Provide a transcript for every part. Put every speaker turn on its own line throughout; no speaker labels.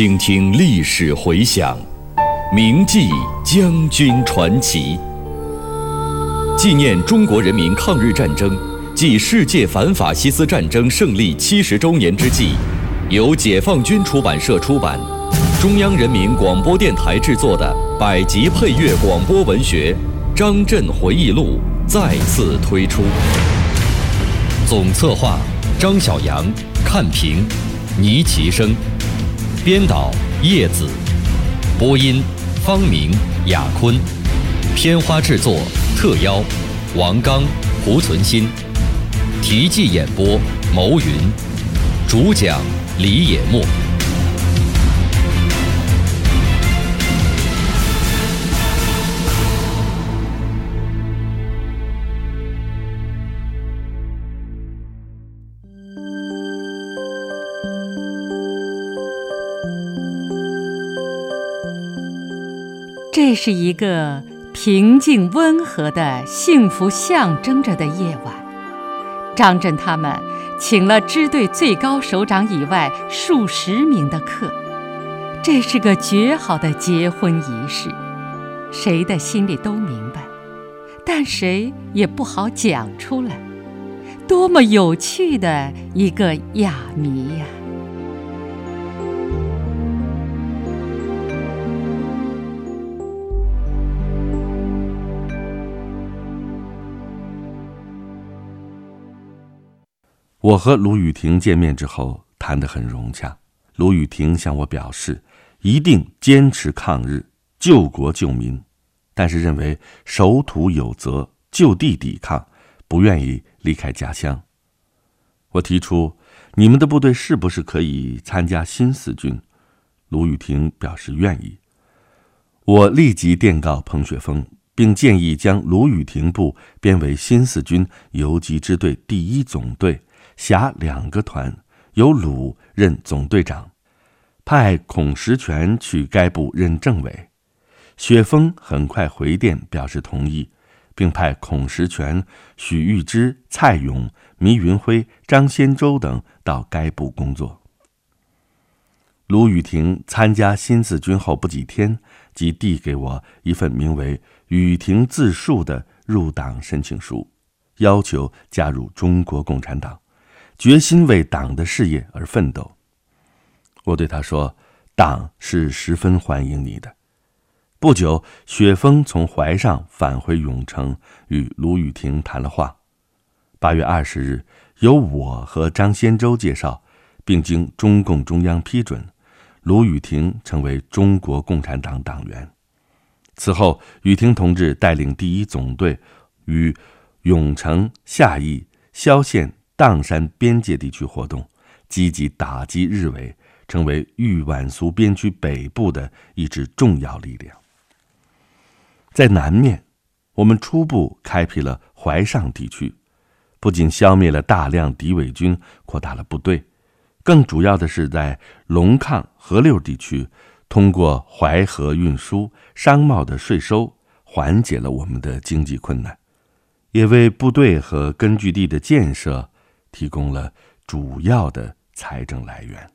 倾听历史回响，铭记将军传奇。纪念中国人民抗日战争暨世界反法西斯战争胜利七十周年之际，由解放军出版社出版、中央人民广播电台制作的百集配乐广播文学《张震回忆录》再次推出。总策划：张晓阳、看评：倪其生，编导：叶子，播音：方明、雅坤，片花制作。特邀王刚、胡存新，题记演播牟云，主讲李野墨。
这是一个。平静温和的幸福象征着的夜晚，张震他们请了支队最高首长以外数十名的客，这是个绝好的结婚仪式，谁的心里都明白，但谁也不好讲出来，多么有趣的一个哑谜呀！
我和卢雨婷见面之后谈得很融洽。卢雨婷向我表示，一定坚持抗日、救国救民，但是认为守土有责、就地抵抗，不愿意离开家乡。我提出，你们的部队是不是可以参加新四军？卢雨婷表示愿意。我立即电告彭雪枫，并建议将卢雨婷部编为新四军游击支队第一总队。辖两个团，由鲁任总队长，派孔实权去该部任政委。雪峰很快回电表示同意，并派孔实权、许玉芝、蔡勇、迷云辉、张先洲等到该部工作。卢雨婷参加新四军后不几天，即递给我一份名为《雨婷自述》的入党申请书，要求加入中国共产党。决心为党的事业而奋斗。我对他说：“党是十分欢迎你的。”不久，雪峰从淮上返回永城，与卢雨婷谈了话。八月二十日，由我和张先洲介绍，并经中共中央批准，卢雨婷成为中国共产党党员。此后，雨婷同志带领第一总队，与永城、夏邑、萧县。砀山边界地区活动，积极打击日伪，成为豫皖苏边区北部的一支重要力量。在南面，我们初步开辟了淮上地区，不仅消灭了大量敌伪军，扩大了部队，更主要的是在龙亢、河六地区，通过淮河运输、商贸的税收，缓解了我们的经济困难，也为部队和根据地的建设。提供了主要的财政来源。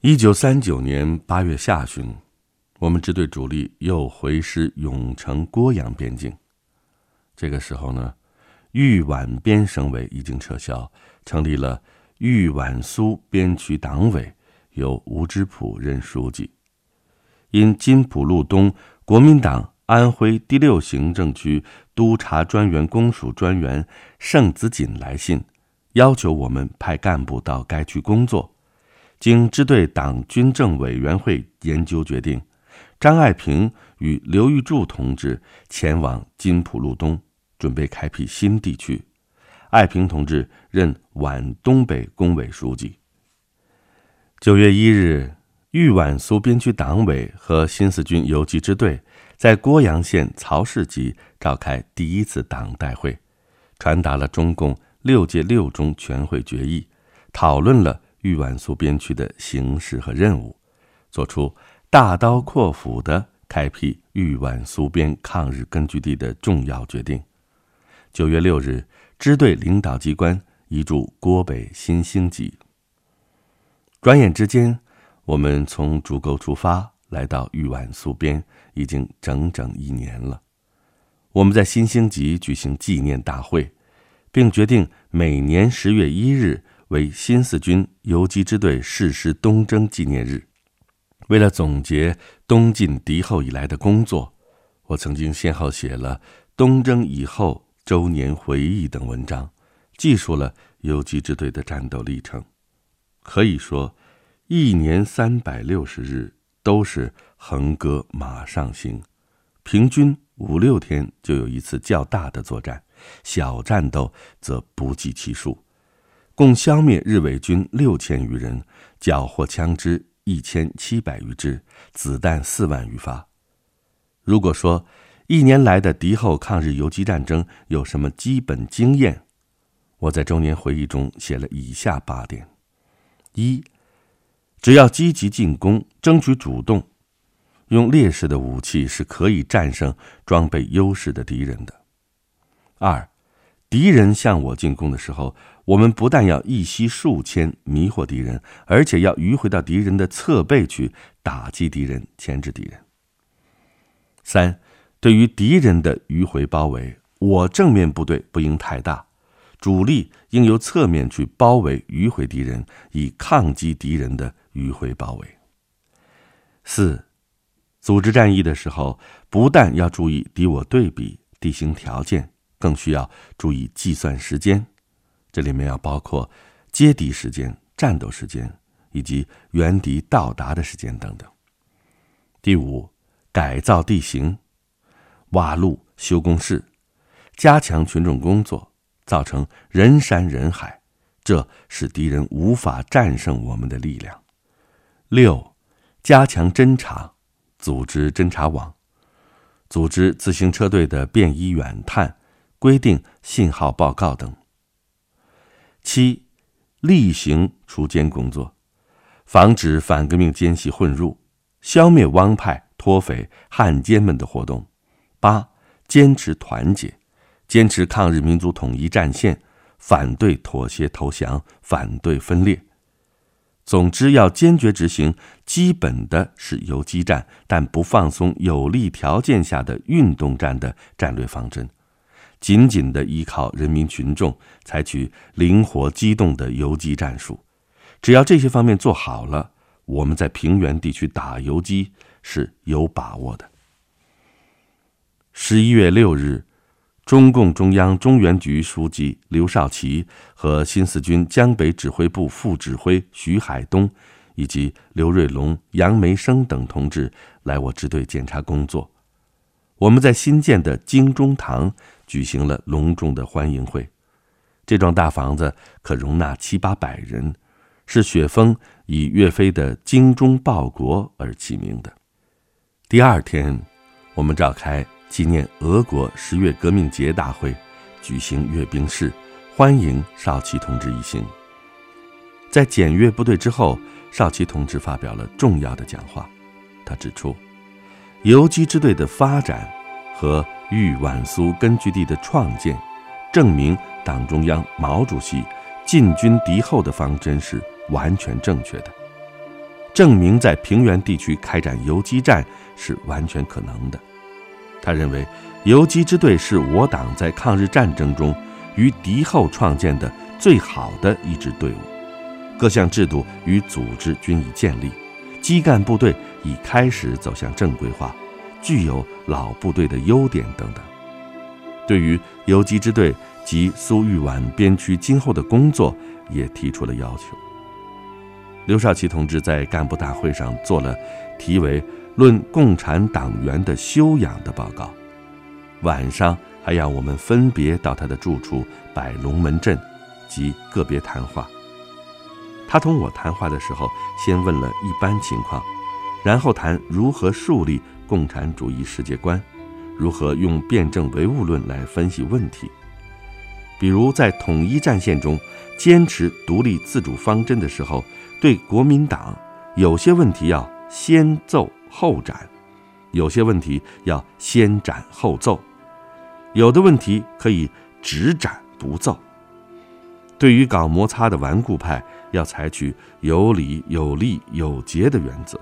一九三九年八月下旬，我们支队主力又回师永城郭阳边境。这个时候呢，豫皖边省委已经撤销，成立了豫皖苏边区党委，由吴之普任书记。因金浦路东国民党安徽第六行政区督察专员公署专员盛子锦来信。要求我们派干部到该区工作。经支队党军政委员会研究决定，张爱萍与刘玉柱同志前往金浦路东，准备开辟新地区。爱萍同志任皖东北工委书记。九月一日，豫皖苏边区党委和新四军游击支队在郭阳县曹氏集召开第一次党代会，传达了中共。六届六中全会决议，讨论了豫皖苏边区的形势和任务，作出大刀阔斧的开辟豫皖苏边抗日根据地的重要决定。九月六日，支队领导机关移驻郭北新兴集。转眼之间，我们从竹沟出发，来到豫皖苏边，已经整整一年了。我们在新兴集举行纪念大会，并决定每年十月一日为新四军游击支队誓师东征纪念日。为了总结东进敌后以来的工作，我曾经先后写了东征以后周年回忆等文章，记述了游击支队的战斗历程。可以说，一年三百六十日都是横戈马上行，平均五六天就有一次较大的作战，小战斗则不计其数，共消灭日伪军六千余人，缴获枪支。一千七百余支，子弹四万余发。如果说一年来的敌后抗日游击战争有什么基本经验，我在周年回忆中写了以下八点：一，只要积极进攻，争取主动，用劣势的武器是可以战胜装备优势的敌人的；二，敌人向我进攻的时候。我们不但要一息数千迷惑敌人，而且要迂回到敌人的侧背去打击敌人、牵制敌人。三，对于敌人的迂回包围，我正面部队不应太大，主力应由侧面去包围迂回敌人，以抗击敌人的迂回包围。四，组织战役的时候，不但要注意敌我对比、地形条件，更需要注意计算时间。这里面要包括接敌时间、战斗时间以及援敌到达的时间等等。第五，改造地形，挖路、修工事，加强群众工作，造成人山人海，这使敌人无法战胜我们的力量。六，加强侦察，组织侦察网，组织自行车队的便衣远探，规定信号报告等。七，例行除奸工作，防止反革命奸细混入，消灭汪派、脱匪、汉奸们的活动。八，坚持团结，坚持抗日民族统一战线，反对妥协投降，反对分裂。总之，要坚决执行基本的是游击战，但不放松有利条件下的运动战的战略方针。紧紧地依靠人民群众，采取灵活机动的游击战术。只要这些方面做好了，我们在平原地区打游击是有把握的。十一月六日，中共中央中原局书记刘少奇和新四军江北指挥部副指挥徐海东，以及刘瑞龙、杨梅生等同志来我支队检查工作。我们在新建的京中堂。举行了隆重的欢迎会，这幢大房子可容纳七八百人，是雪峰以岳飞的“精忠报国”而起名的。第二天，我们召开纪念俄国十月革命节大会，举行阅兵式，欢迎少奇同志一行。在检阅部队之后，少奇同志发表了重要的讲话，他指出，游击支队的发展和。豫皖苏根据地的创建，证明党中央毛主席进军敌后的方针是完全正确的，证明在平原地区开展游击战是完全可能的。他认为，游击支队是我党在抗日战争中与敌后创建的最好的一支队伍，各项制度与组织均已建立，基干部队已开始走向正规化。具有老部队的优点等等，对于游击支队及苏豫皖边区今后的工作也提出了要求。刘少奇同志在干部大会上做了题为《论共产党员的修养》的报告，晚上还让我们分别到他的住处摆龙门阵及个别谈话。他同我谈话的时候，先问了一般情况，然后谈如何树立。共产主义世界观，如何用辩证唯物论来分析问题？比如在统一战线中坚持独立自主方针的时候，对国民党有些问题要先奏后斩，有些问题要先斩后奏，有的问题可以只斩不奏。对于搞摩擦的顽固派，要采取有理、有利、有节的原则。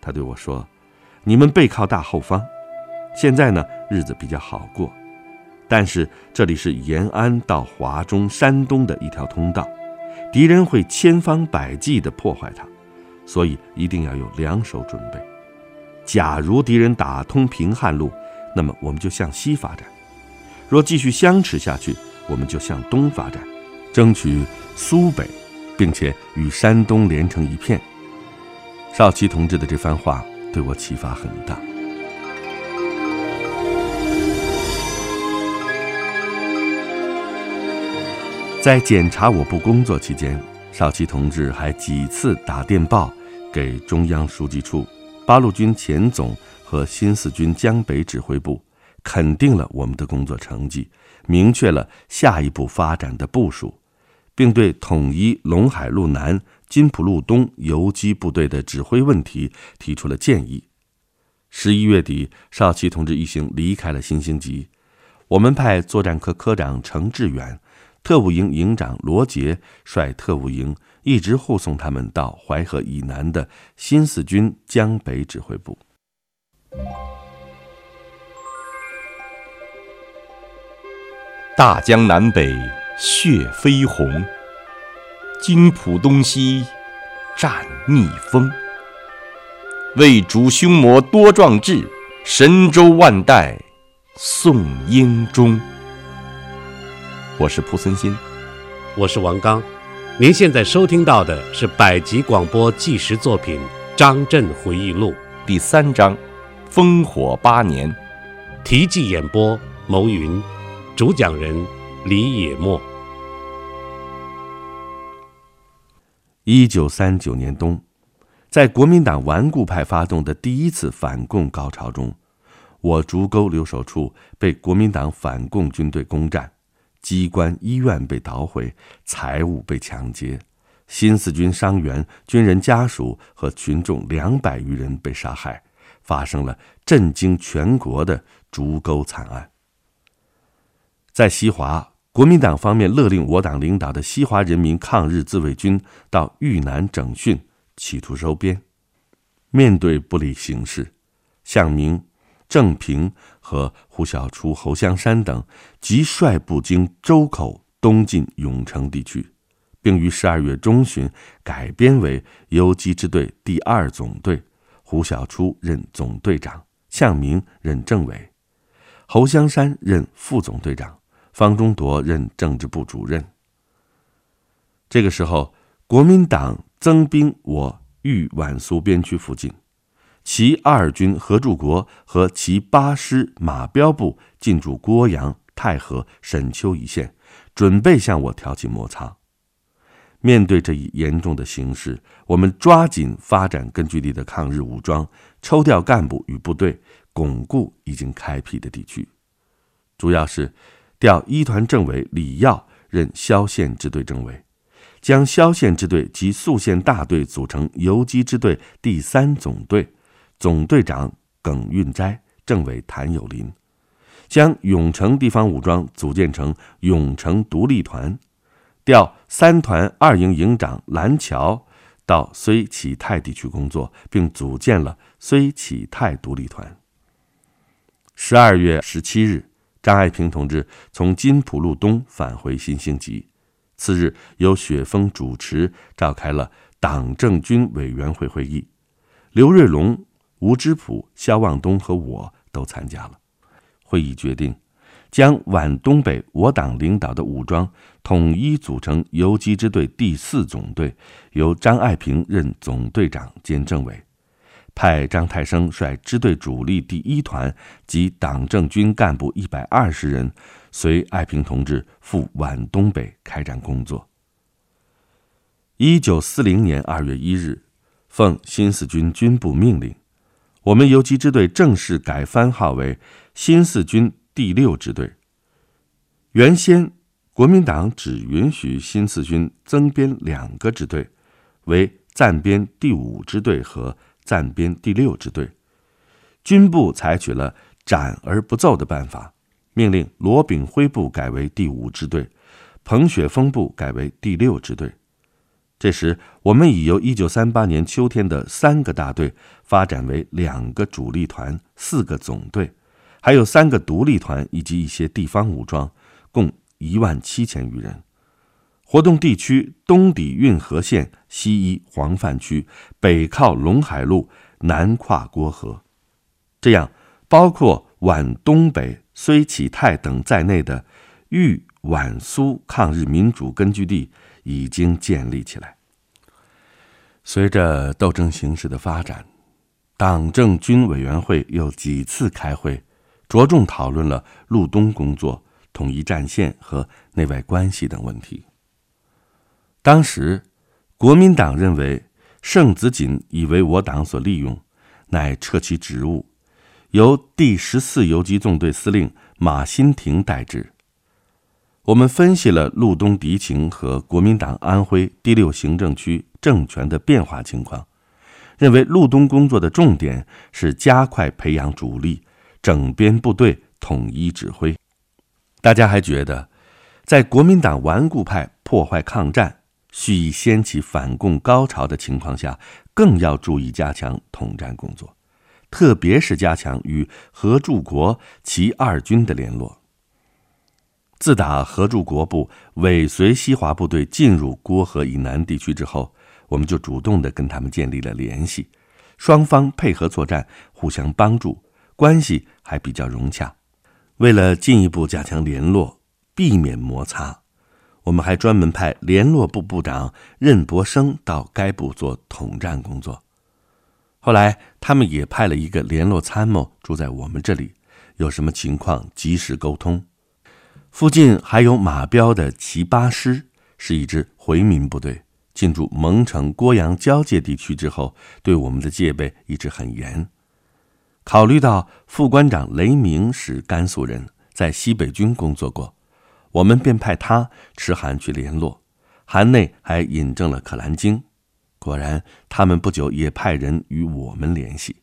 他对我说：“你们背靠大后方，现在呢日子比较好过，但是这里是延安到华中、山东的一条通道，敌人会千方百计地破坏它，所以一定要有两手准备。假如敌人打通平汉路，那么我们就向西发展；若继续相持下去，我们就向东发展，争取苏北，并且与山东连成一片。”少奇同志的这番话对我启发很大。在检查我部工作期间，少奇同志还几次打电报给中央书记处、八路军前总和新四军江北指挥部，肯定了我们的工作成绩，明确了下一步发展的部署，并对统一陇海路南。金浦路东游击部队的指挥问题提出了建议。十一月底，少奇同志一行离开了新兴集，我们派作战科科长程志远、特务营营长罗杰率特务营一直护送他们到淮河以南的新四军江北指挥部。
大江南北血飞红。金浦东西战逆风，为主凶魔多壮志，神州万代颂英忠。我是蒲森新，
我是王刚。您现在收听到的是百集广播纪实作品《张震回忆录》
第三章《烽火八年》，
题记演播牟云，主讲人李野墨。
一九三九年冬，在国民党顽固派发动的第一次反共高潮中，我竹沟留守处被国民党反共军队攻占，机关、医院被捣毁，财物被抢劫，新四军伤员、军人家属和群众两百余人被杀害，发生了震惊全国的竹沟惨案。在西华。国民党方面勒令我党领导的西华人民抗日自卫军到豫南整训，企图收编。面对不利形势，向明、郑平和胡小初、侯香山等即率部经周口东进永城地区，并于十二月中旬改编为游击支队第二总队，胡小初任总队长，向明任政委，侯香山任副总队长。方中铎任政治部主任。这个时候，国民党增兵我豫皖苏边区附近，其二军何柱国和其八师马彪部进驻郭阳、太和、沈丘一线，准备向我挑起摩擦。面对这一严重的形势，我们抓紧发展根据地的抗日武装，抽调干部与部队，巩固已经开辟的地区，主要是。调一团政委李耀任萧县支队政委，将萧县支队及宿县大队组成游击支队第三总队，总队长耿运斋，政委谭友林，将永城地方武装组建成永城独立团，调三团二营营长蓝桥到睢启泰地区工作，并组建了睢启泰独立团。十二月十七日。张爱萍同志从金浦路东返回新兴集，次日由雪峰主持召开了党政军委员会会议，刘瑞龙、吴之普、肖望东和我都参加了。会议决定，将皖东北我党领导的武装统一组成游击支队第四总队，由张爱萍任总队长兼政委。派张太生率支队主力第一团及党政军干部一百二十人，随爱萍同志赴皖东北开展工作。一九四零年二月一日，奉新四军军部命令，我们游击支队正式改番号为新四军第六支队。原先国民党只允许新四军增编两个支队，为暂编第五支队和。暂编第六支队，军部采取了斩而不奏的办法，命令罗炳辉部改为第五支队，彭雪枫部改为第六支队。这时，我们已由1938年秋天的三个大队发展为两个主力团、四个总队，还有三个独立团以及一些地方武装，共一万七千余人。活动地区东抵运河线，西依黄泛区，北靠陇海路，南跨郭河。这样，包括皖东北、睢启泰等在内的豫皖苏抗日民主根据地已经建立起来。随着斗争形势的发展，党政军委员会又几次开会，着重讨论了路东工作、统一战线和内外关系等问题。当时，国民党认为盛子锦已为我党所利用，乃撤其职务，由第十四游击纵队司令马新亭代之。我们分析了路东敌情和国民党安徽第六行政区。政权的变化情况，认为路东工作的重点是加快培养主力，整编部队，统一指挥。大家还觉得，在国民党顽固派破坏抗战、蓄意掀起反共高潮的情况下，更要注意加强统战工作，特别是加强与合诸国其二军的联络。自打合诸国部尾随西华部队进入郭河以南地区之后，我们就主动地跟他们建立了联系，双方配合作战，互相帮助，关系还比较融洽。为了进一步加强联络，避免摩擦，我们还专门派联络部部长任伯生到该部做统战工作。后来，他们也派了一个联络参谋住在我们这里，有什么情况及时沟通。附近还有马彪的骑八师，是一支回民部队。进驻蒙城、郭阳交界地区之后，对我们的戒备一直很严。考虑到副官长雷鸣是甘肃人，在西北军工作过，我们便派他持函去联络。函内还引证了《可兰经》。果然，他们不久也派人与我们联系。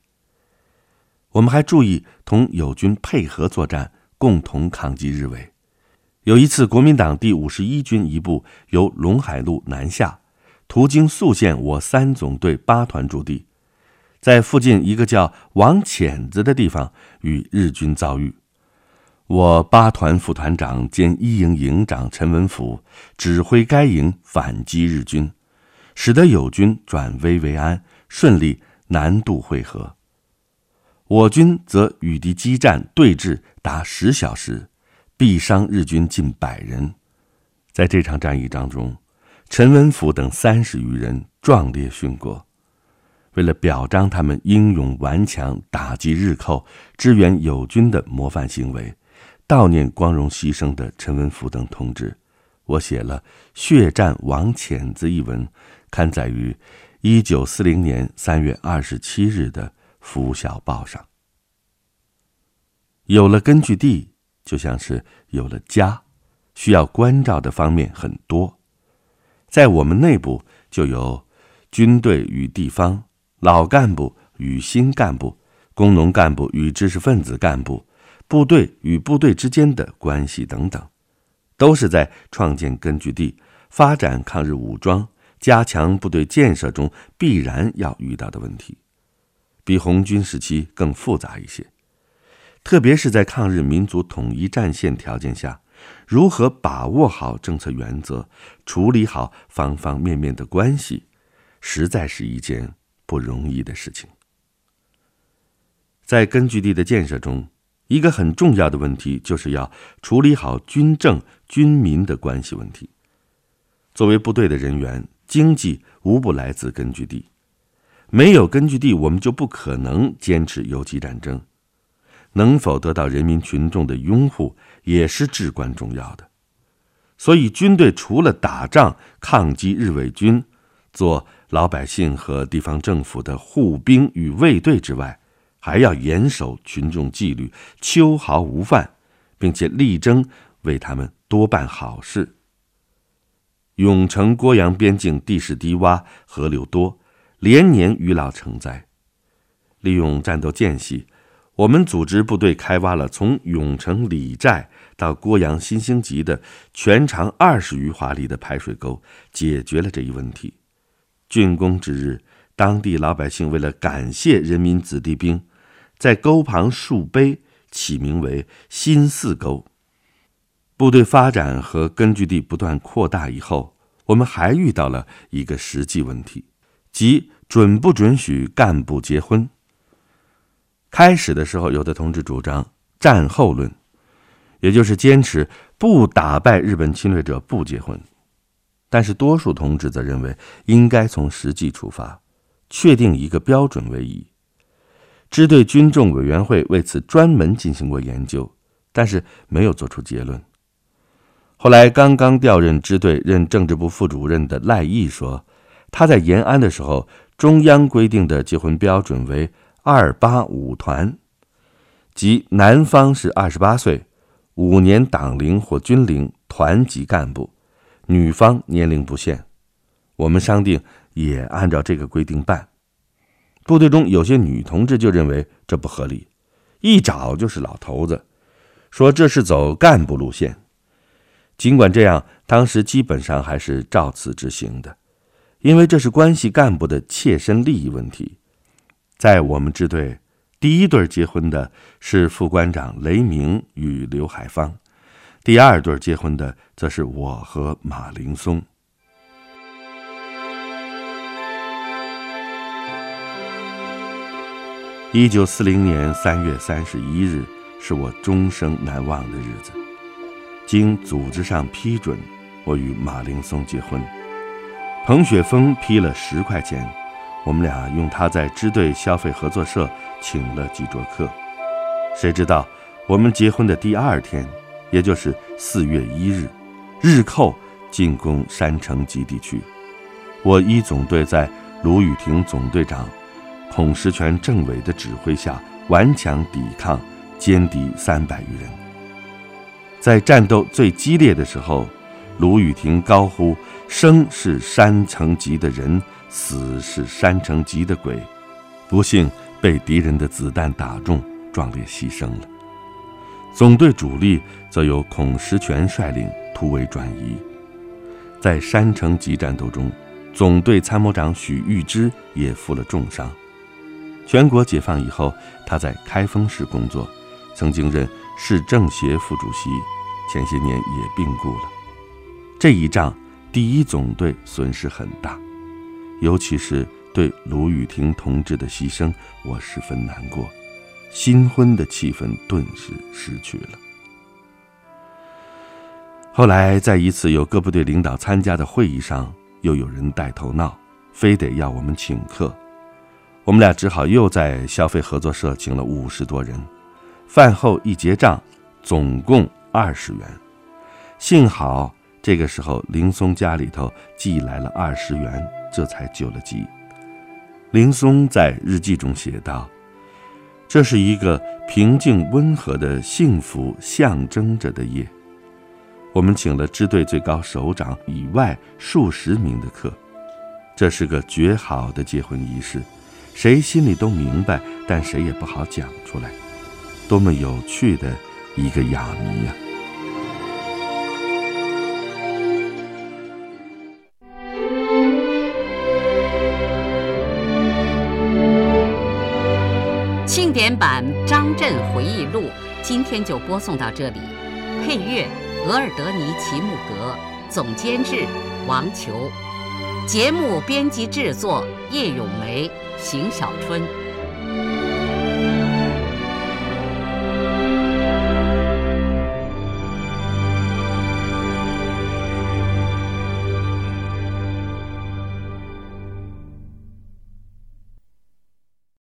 我们还注意同友军配合作战，共同抗击日伪。有一次，国民党第五十一军一部由陇海路南下。途经宿县，我三总队八团驻地，在附近一个叫王潜子的地方与日军遭遇。我八团副团长兼一营营长陈文甫指挥该营反击日军，使得友军转危为安，顺利南渡会合。我军则与敌激战对峙达十小时，毙伤日军近百人。在这场战役当中。陈文甫等三十余人壮烈殉国。为了表彰他们英勇顽强、打击日寇、支援友军的模范行为，悼念光荣牺牲的陈文甫等同志，我写了《血战王潜子》一文，刊载于一九四零年三月二十七日的《拂晓报》上。有了根据地，就像是有了家，需要关照的方面很多。在我们内部就有军队与地方、老干部与新干部、工农干部与知识分子干部、部队与部队之间的关系等等，都是在创建根据地、发展抗日武装、加强部队建设中必然要遇到的问题，比红军时期更复杂一些，特别是在抗日民族统一战线条件下。如何把握好政策原则，处理好方方面面的关系，实在是一件不容易的事情。在根据地的建设中，一个很重要的问题就是要处理好军政军民的关系问题。作为部队的人员，经济无不来自根据地，没有根据地，我们就不可能坚持游击战争。能否得到人民群众的拥护？也是至关重要的，所以军队除了打仗抗击日伪军，做老百姓和地方政府的护兵与卫队之外，还要严守群众纪律，秋毫无犯，并且力争为他们多办好事。永城郭阳边境地势低洼，河流多，连年淤涝成灾，利用战斗间隙。我们组织部队开挖了从永城李寨到郭阳新兴集的全长二十余华里的排水沟，解决了这一问题，竣工之日，当地老百姓为了感谢人民子弟兵，在沟旁竖碑，起名为“新四沟”。部队发展和根据地不断扩大以后，我们还遇到了一个实际问题，即准不准许干部结婚。开始的时候，有的同志主张战后论，也就是坚持不打败日本侵略者不结婚；但是多数同志则认为应该从实际出发，确定一个标准为宜。支队军政委员会为此专门进行过研究，但是没有做出结论。后来，刚刚调任支队任政治部副主任的赖毅说，他在延安的时候，中央规定的结婚标准为“二八五团”，即男方是二十八岁，五年党龄或军龄，团级干部；女方年龄不限。我们商定也按照这个规定办。部队中有些女同志就认为这不合理，一找就是老头子，说这是走干部路线。尽管这样，当时基本上还是照此执行的，因为这是关系干部的切身利益问题。在我们支队，第一对结婚的是副官长雷鸣与刘海芳，第二对结婚的则是我和马林松。一九四零年三月三十一日，是我终生难忘的日子。经组织上批准，我与马林松结婚。彭雪枫批了十块钱，我们俩用他在支队消费合作社请了几桌客。谁知道我们结婚的第二天，也就是四月一日，日寇进攻山城基地区，我一总队在卢雨婷总队长、孔石全政委的指挥下顽强抵抗，歼敌三百余人。在战斗最激烈的时候，卢雨婷高呼：“生是山城级的人，死是山城级的鬼。”不幸被敌人的子弹打中，壮烈牺牲了。总队主力则由孔石全率领突围转移。在山城级战斗中，总队参谋长许玉芝也负了重伤。全国解放以后，他在开封市工作。曾经任市政协副主席，前些年也病故了。这一仗，第一总队损失很大，尤其是对卢雨婷同志的牺牲，我十分难过。新婚的气氛顿时失去了。后来，在一次有各部队领导参加的会议上，又有人带头闹，非得要我们请客，我们俩只好又在消费合作社请了五十多人。饭后一结账，总共二十元。幸好这个时候林松家里头寄来了二十元，这才救了急。林松在日记中写道：“这是一个平静温和的幸福象征着的夜。我们请了支队最高首长以外数十名的客，这是个绝好的结婚仪式，谁心里都明白，但谁也不好讲出来。”多么有趣的一个哑谜呀！
庆典版张震回忆录今天就播送到这里，配乐额尔德尼·齐木格，总监制王球，节目编辑制作叶咏梅、邢小春。